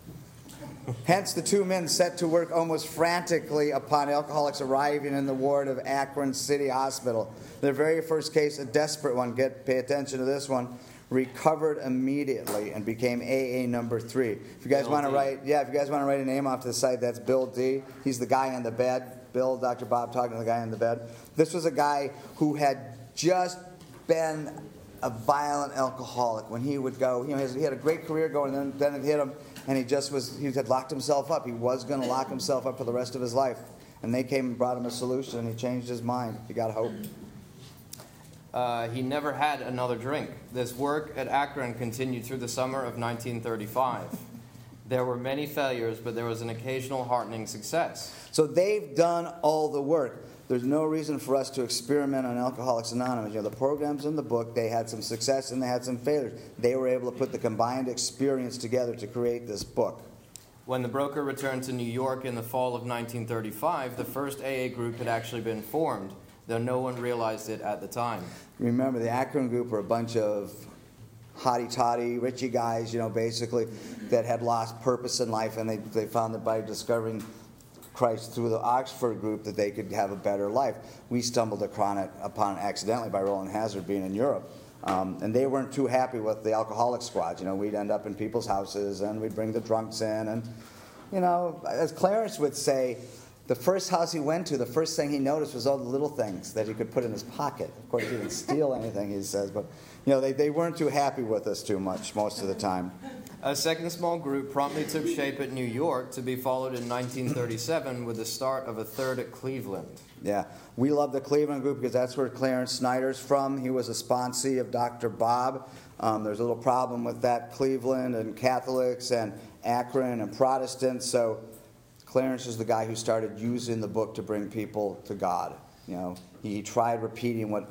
Hence, the two men set to work almost frantically upon alcoholics arriving in the ward of Akron City Hospital. Their very first case, a desperate one, get pay attention to this one, recovered immediately and became AA number three. If you guys want to write, yeah, if you guys want to write a name off to the side, that's Bill D. He's the guy on the bed. Bill, Dr. Bob talking to the guy on the bed. This was a guy who had just been a violent alcoholic when he would go. You know, he had a great career going, and then, then it hit him, and he just was. He had locked himself up. He was going to lock himself up for the rest of his life. And they came and brought him a solution, and he changed his mind. He got hope. Uh, he never had another drink. This work at Akron continued through the summer of 1935. There were many failures, but there was an occasional heartening success. So they've done all the work. There's no reason for us to experiment on Alcoholics Anonymous. You know, the programs in the book, they had some success and they had some failures. They were able to put the combined experience together to create this book. When the broker returned to New York in the fall of 1935, the first AA group had actually been formed, though no one realized it at the time. Remember, the Akron group were a bunch of hotty toddy, richy guys, you know, basically, that had lost purpose in life, and they, they found that by discovering Christ through the Oxford group that they could have a better life. We stumbled upon it, upon it accidentally by Rowland Hazard being in Europe. Um, and they weren't too happy with the alcoholic squad. You know, we'd end up in people's houses and we'd bring the drunks in. And, you know, as Clarence would say, the first house he went to, the first thing he noticed was all the little things that he could put in his pocket. Of course, he didn't steal anything, he says, but, you know, they, they weren't too happy with us too much most of the time. A second small group promptly took shape at New York to be followed in 1937 with the start of a third at Cleveland. Yeah, we love the Cleveland group because that's where Clarence Snyder's from. He was a sponsee of Dr. Bob. Um, there's a little problem with that Cleveland and Catholics and Akron and Protestants. So Clarence is the guy who started using the book to bring people to God. You know, he tried repeating what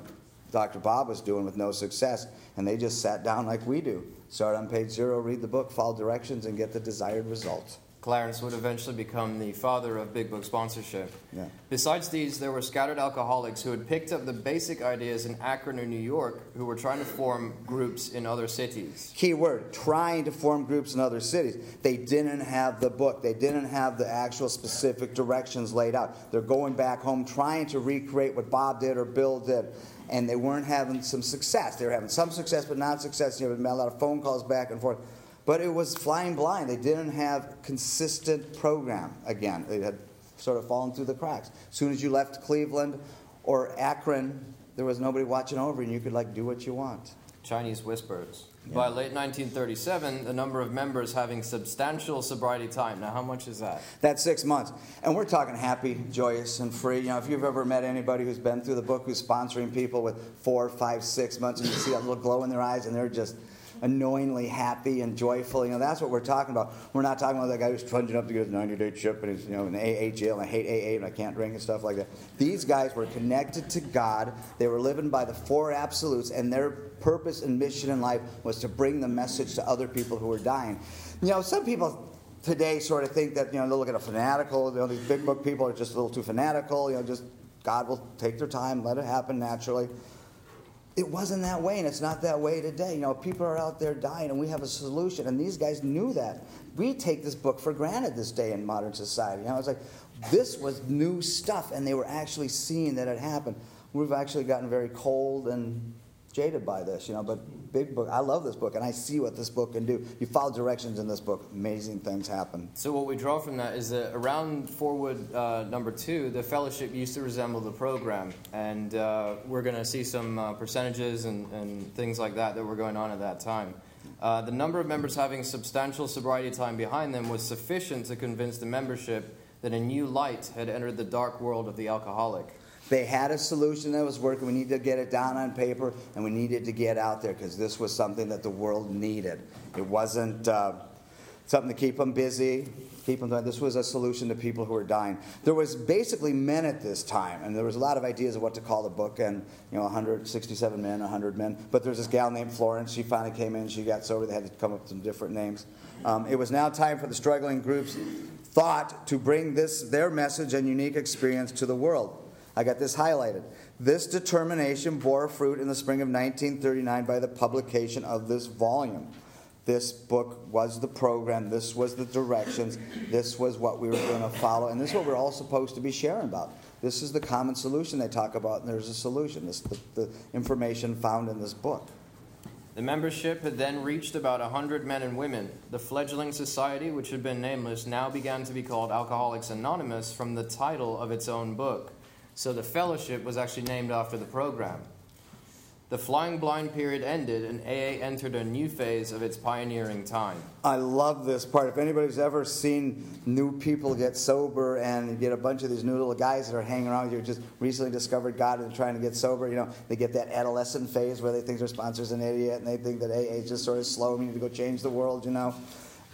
Dr. Bob was doing with no success, and they just sat down like we do. Start on page zero, read the book, follow directions, and get the desired result. Clarence would eventually become the father of Big Book sponsorship. Yeah. Besides these, there were scattered alcoholics who had picked up the basic ideas in Akron or New York who were trying to form groups in other cities. Key word trying to form groups in other cities. They didn't have the book, they didn't have the actual specific directions laid out. They're going back home trying to recreate what Bob did or Bill did. And they weren't having some success. They were having some success, but not success. You know, a lot of phone calls back and forth. But it was flying blind. They didn't have consistent program again. They had sort of fallen through the cracks. As soon as you left Cleveland Or Akron, there was nobody watching over and you could like do what you want. Chinese whispers. Yeah. By late 1937, the number of members having substantial sobriety time. Now, how much is that? That's six months. And we're talking happy, joyous, and free. You know, if you've ever met anybody who's been through the book who's sponsoring people with four, five, six months, and you see that little glow in their eyes, and they're just annoyingly happy and joyful. You know, that's what we're talking about. We're not talking about that guy who's trudging up to get his 90 day chip and he's, you know, in AA jail and I hate AA and I can't drink and stuff like that. These guys were connected to God. They were living by the four absolutes, and their purpose and mission in life was to bring the message to other people who were dying. You know, some people today sort of think that, you know, they'll look at a fanatical, you know, these big book people are just a little too fanatical, you know, just God will take their time, let it happen naturally it wasn't that way, and it's not that way today. You know, people are out there dying, and we have a solution, and these guys knew that. We take this book for granted this day in modern society. You know, it's like this was new stuff, and they were actually seeing that it happened. We've actually gotten very cold and jaded by this, you know, but big book. I love this book, and I see what this book can do. You follow directions in this book, amazing things happen. So what we draw from that is that around Forward uh, number two, the fellowship used to resemble the program, and uh, we're going to see some uh, percentages and, and, things like that that were going on at that time. Uh, the number of members having substantial sobriety time behind them was sufficient to convince the membership that a new light had entered the dark world of the alcoholic. They had a solution that was working. We needed to get it down on paper, and we needed to get out there because this was something that the world needed. It wasn't uh, something to keep them busy, keep them. This was a solution to people who were dying. There was basically men at this time, and there was a lot of ideas of what to call the book. And you know, 167 men, 100 men. But there's this gal named Florence. She finally came in. She got sober. They had to come up with some different names. Um, it was now time for the struggling groups thought to bring this their message and unique experience to the world. I got this highlighted. This determination bore fruit in the spring of 1939 by the publication of this volume. This book was the program, this was the directions, this was what we were going to follow, and this is what we're all supposed to be sharing about. This is the common solution they talk about, and there's a solution. This the, the information found in this book. The membership had then reached about 100 men and women. The fledgling society, which had been nameless, now began to be called Alcoholics Anonymous from the title of its own book. So the fellowship was actually named after the program. The flying blind period ended, and AA entered a new phase of its pioneering time. I love this part. If anybody's ever seen new people get sober and you get a bunch of these new little guys that are hanging around with you, just recently discovered God and trying to get sober, you know, they get that adolescent phase where they think their sponsor's an idiot and they think that AA is just sort of slow. We need to go change the world, you know.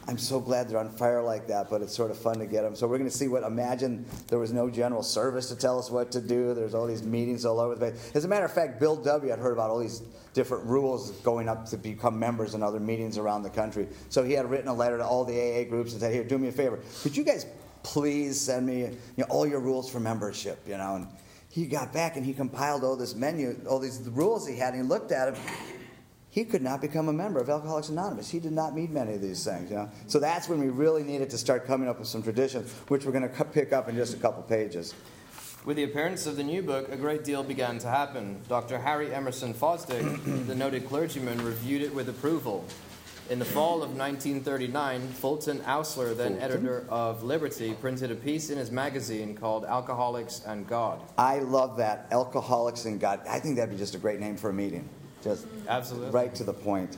I'm so glad they're on fire like that, but it's sort of fun to get them. So we're going to see what. Imagine there was no general service to tell us what to do. There's all these meetings all over the place. As a matter of fact, Bill W. had heard about all these different rules going up to become members in other meetings around the country. So he had written a letter to all the AA groups and said, "Here, do me a favor. Could you guys please send me you know, all your rules for membership?" You know, and he got back and he compiled all this menu, all these rules he had, and he looked at them he could not become a member of Alcoholics Anonymous. He did not meet many of these things. You know? So that's when we really needed to start coming up with some traditions, which we're going to pick up in just a couple pages. With the appearance of the new book, a great deal began to happen. Dr. Harry Emerson Fosdick, the noted clergyman, reviewed it with approval. In the fall of 1939, Fulton Oursler, then Fulton? editor of Liberty, printed a piece in his magazine called Alcoholics and God. I love that, Alcoholics and God. I think that'd be just a great name for a meeting. Just Absolutely. right to the point.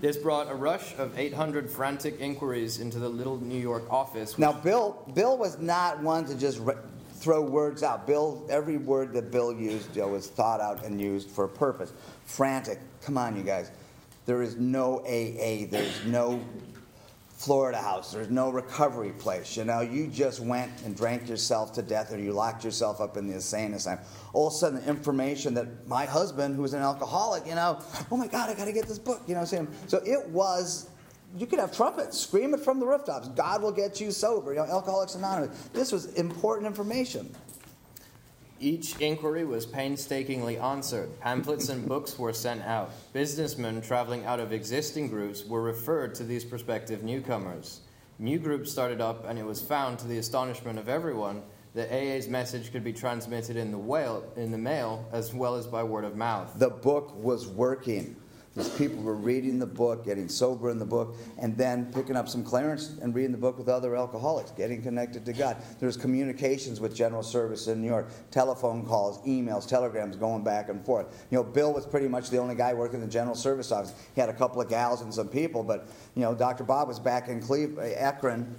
This brought a rush of 800 frantic inquiries into the little New York office. Now, Bill, Bill was not one to just re- throw words out. Bill, every word that Bill used you know, was thought out and used for a purpose. Frantic. Come on, you guys. There is no AA. There's no Florida house. There's no recovery place. You know, you just went and drank yourself to death or you locked yourself up in the insane asylum. All of a sudden, the information that my husband, who was an alcoholic, you know, oh my God, I got to get this book. You know what I'm saying? So it was, you could have trumpets, scream it from the rooftops. God will get you sober. You know, Alcoholics Anonymous. This was important information. Each inquiry was painstakingly answered. Pamphlets and books were sent out. Businessmen traveling out of existing groups were referred to these prospective newcomers. New groups started up, and it was found, to the astonishment of everyone, that AA's message could be transmitted in the, whale, in the mail as well as by word of mouth. The book was working. These people were reading the book, getting sober in the book, and then picking up some clearance and reading the book with other alcoholics, getting connected to God. There's communications with General Service in New York, telephone calls, emails, telegrams going back and forth. You know, Bill was pretty much the only guy working in the General Service office. He had a couple of gals and some people, but you know, Dr. Bob was back in Cleveland, uh, Akron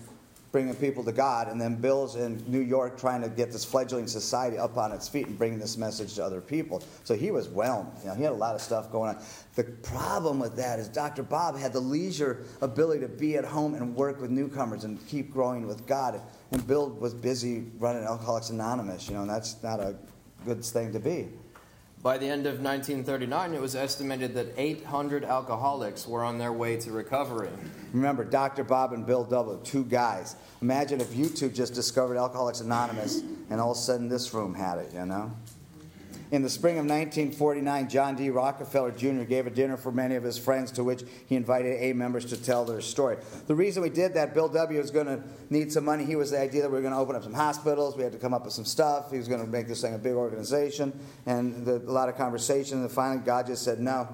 bringing people to God, and then Bill's in New York trying to get this fledgling society up on its feet and bringing this message to other people. So he was whelmed. You know, he had a lot of stuff going on. The problem with that is Dr. Bob had the leisure ability to be at home and work with newcomers and keep growing with God. And Bill was busy running Alcoholics Anonymous, you know, and that's not a good thing to be. By the end of 1939, it was estimated that 800 alcoholics were on their way to recovery. Remember, Dr. Bob and Bill W. Two guys. Imagine if you two just discovered Alcoholics Anonymous and all of a sudden this room had it, you know? In the spring of 1949, John D. Rockefeller Jr. gave a dinner for many of his friends to which he invited A members to tell their story. The reason we did that, Bill W. was going to need some money. He was the idea that we were going to open up some hospitals. We had to come up with some stuff. He was going to make this thing a big organization. And the, a lot of conversation. And finally, God just said, no,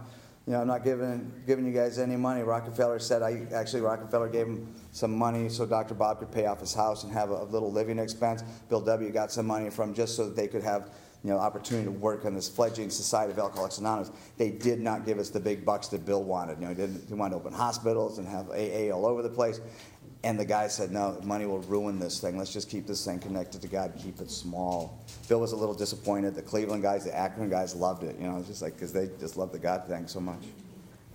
you know, I'm not giving, giving you guys any money. Rockefeller said, I actually, Rockefeller gave him some money so Dr. Bob could pay off his house and have a, a little living expense. Bill W. got some money from just so that they could have you know, opportunity to work on this fledgling society of Alcoholics Anonymous. They did not give us the big bucks that Bill wanted. You know, he, didn't, he wanted to open hospitals and have AA all over the place. And the guy said, no, money will ruin this thing. Let's just keep this thing connected to God, keep it small. Bill was a little disappointed. The Cleveland guys, the Akron guys loved it. You know, just like, because they just love the God thing so much.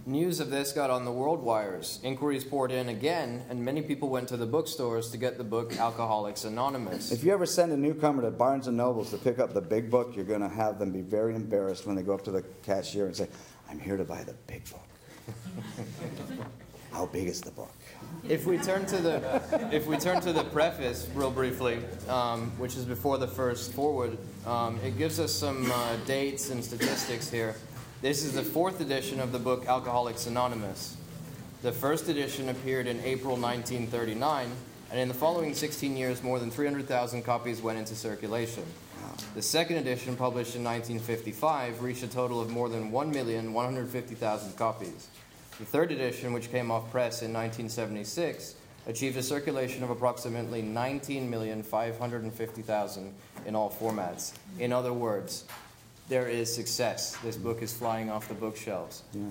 News of this got on the world wires. Inquiries poured in again, and many people went to the bookstores to get the book Alcoholics Anonymous. If you ever send a newcomer to Barnes and Nobles to pick up the big book, you're going to have them be very embarrassed when they go up to the cashier and say, "I'm here to buy the big book." How big is the book? If we turn to the if we turn to the preface real briefly, um, which is before the first forward, um, it gives us some uh, dates and statistics here. This is the fourth edition of the book Alcoholics Anonymous. The first edition appeared in April 1939, and in the following 16 years, more than 300,000 copies went into circulation. The second edition, published in 1955, reached a total of more than 1,150,000 copies. The third edition, which came off press in 1976, achieved a circulation of approximately 19,550,000 in all formats. In other words, there is success. This book is flying off the bookshelves. Yeah.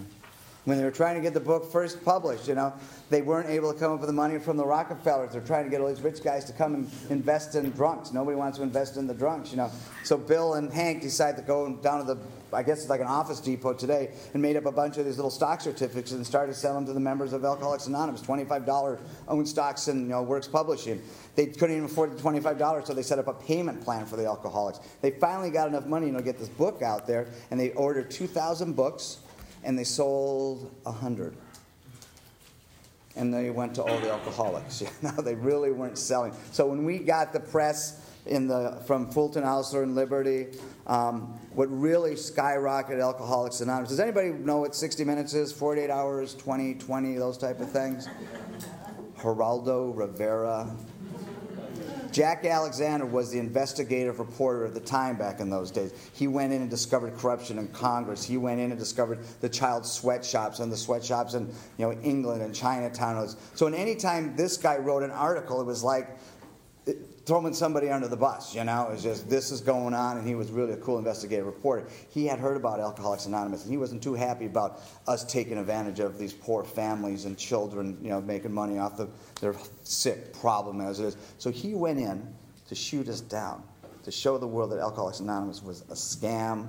When they were trying to get the book first published, you know, they weren't able to come up with the money from the Rockefellers. They're trying to get all these rich guys to come and invest in drunks. Nobody wants to invest in the drunks, you know. So Bill and Hank decide to go down to the, I guess it's like an office depot today, and made up a bunch of these little stock certificates and started selling them to the members of Alcoholics Anonymous. $25 owned stocks in, you know, Works Publishing. They couldn't even afford the $25, so they set up a payment plan for the alcoholics. They finally got enough money you know, to get this book out there, and they ordered 2,000 books, and they sold 100 and they went to all the alcoholics. Know, they really weren't selling. So when we got the press in the from Fulton Oursler and Liberty, um, what really skyrocketed Alcoholics Anonymous. Does anybody know what 60 Minutes is? 48 hours, 20, 20, those type of things. Geraldo Rivera, Jack Alexander was the investigative reporter at the time back in those days. He went in and discovered corruption in Congress. He went in and discovered the child sweatshops and the sweatshops in you know England and Chinatown. So, in any time this guy wrote an article, it was like throwing somebody under the bus. You know, it was just this is going on, and he was really a cool investigative reporter. He had heard about Alcoholics Anonymous, and he wasn't too happy about us taking advantage of these poor families and children, you know, making money off the, their sick problem as it is. So he went in to shoot us down, to show the world that Alcoholics Anonymous was a scam.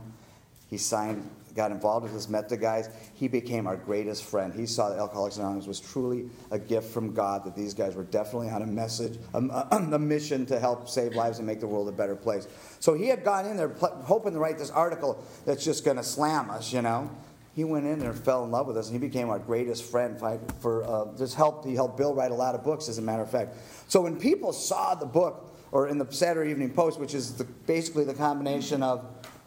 He signed got involved with us, met the guys. He became our greatest friend. He saw that Alcoholics Anonymous was truly a gift from God, that these guys were definitely on a message, a, a, a mission to help save lives and make the world a better place. So he had gone in there pl- hoping to write this article that's just going to slam us, you know. He went in there and fell in love with us, and he became our greatest friend. For uh, this helped, he helped Bill write a lot of books, as a matter of fact. So when people saw the book, or in the Saturday Evening Post, which is the, basically the combination of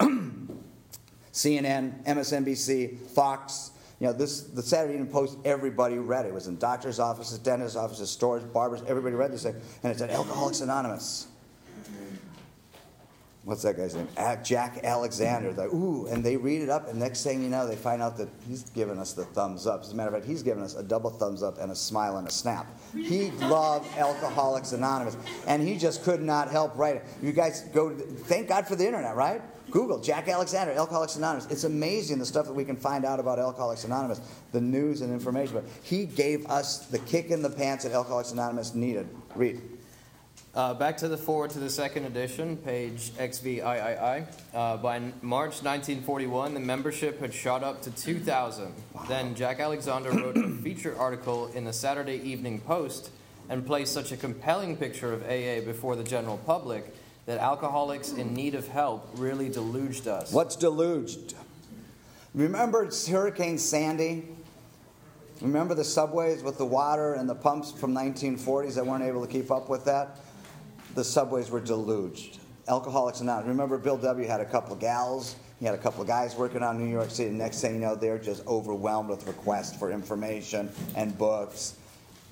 CNN, MSNBC, Fox. You know, this the Saturday Evening Post. Everybody read it. It was in doctors' offices, dentists' offices, stores, barbers. Everybody read this thing, and it said Alcoholics Anonymous. what's that guy's name? Jack Alexander. Ooh, and they read it up, and next thing you know, they find out that he's giving us the thumbs up. As a matter of fact, he's giving us a double thumbs up and a smile and a snap. He loved Alcoholics Anonymous, and he just could not help writing. You guys go, thank God for the internet, right? Google Jack Alexander, Alcoholics Anonymous. It's amazing the stuff that we can find out about Alcoholics Anonymous, the news and information. But he gave us the kick in the pants that Alcoholics Anonymous needed. Read. Uh, back to the forward to the second edition, page XVIII. Uh, by March 1941, the membership had shot up to 2,000. Wow. Then Jack Alexander wrote a feature article in the Saturday Evening Post and placed such a compelling picture of AA before the general public that alcoholics in need of help really deluged us. What's deluged? Remember Hurricane Sandy? Remember the subways with the water and the pumps from 1940s that weren't able to keep up with that? the subways were deluged. Alcoholics Anonymous. Remember, Bill W. had a couple of gals. He had a couple of guys working on New York City. Next thing you know, they're just overwhelmed with requests for information and books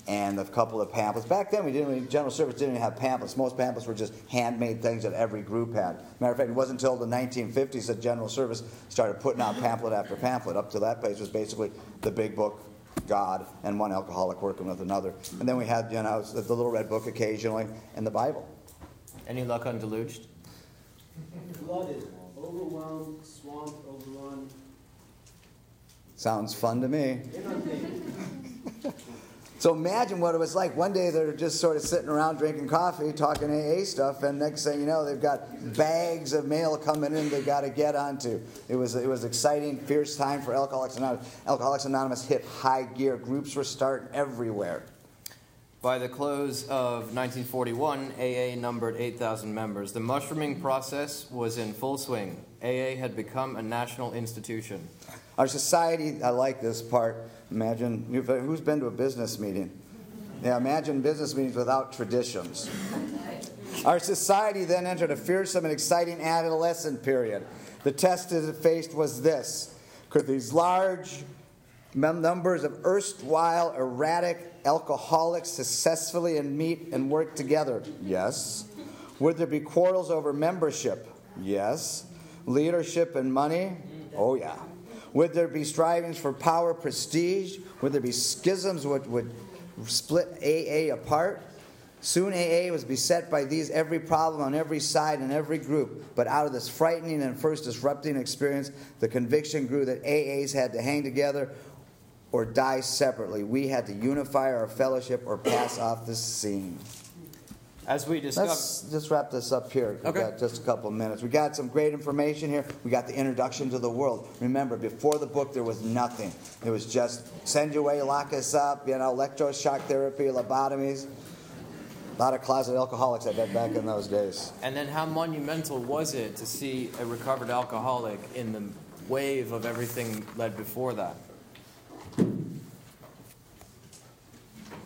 and a couple of pamphlets. Back then, we didn't. Really, General Service didn't even have pamphlets. Most pamphlets were just handmade things that every group had. Matter of fact, it wasn't until the 1950s that General Service started putting out pamphlet after pamphlet. Up to that place was basically the big book, God, and one alcoholic working with another. And then we had, you know, the little red book occasionally, and the Bible. Any luck on deluged? Flooded, overwhelmed, swamped, overrun. Sounds fun to me. so imagine what it was like. One day they're just sort of sitting around drinking coffee, talking AA stuff, and next thing you know, they've got bags of mail coming in they've got to get onto. It was it was exciting, fierce time for Alcoholics Anonymous. Alcoholics Anonymous hit high gear. Groups were starting everywhere. By the close of 1941, AA numbered 8,000 members. The mushrooming process was in full swing. AA had become a national institution. Our society, I like this part. Imagine, uh, who's been to a business meeting? Yeah, imagine business meetings without traditions. Our society then entered a fearsome and exciting adolescent period. The test it faced was this could these large numbers of erstwhile erratic alcoholics successfully and meet and work together? Yes. Would there be quarrels over membership? Yes. Leadership and money? Oh, yeah. Would there be strivings for power, prestige? Would there be schisms which would split AA apart? Soon AA was beset by these every problem on every side and every group. But out of this frightening and first disrupting experience, the conviction grew that AAs had to hang together or die separately. We had to unify our fellowship or pass off the scene. As we. Let's just wrap this up here. We've okay. got just a couple of minutes. We got some great information here. We got the introduction to the world. Remember, before the book, there was nothing. It was just send you away, lock us up, you know, electroshock therapy, lobotomies. A lot of closet alcoholics, I bet, back in those days. And then how monumental was it to see a recovered alcoholic in the wave of everything led before that?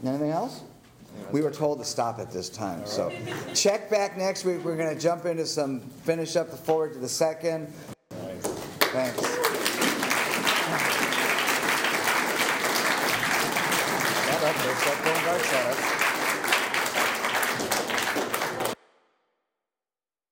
Anything else? We were told to stop at this time. So check back next week. We're going to jump into some, finish up the forward to the second. Thanks.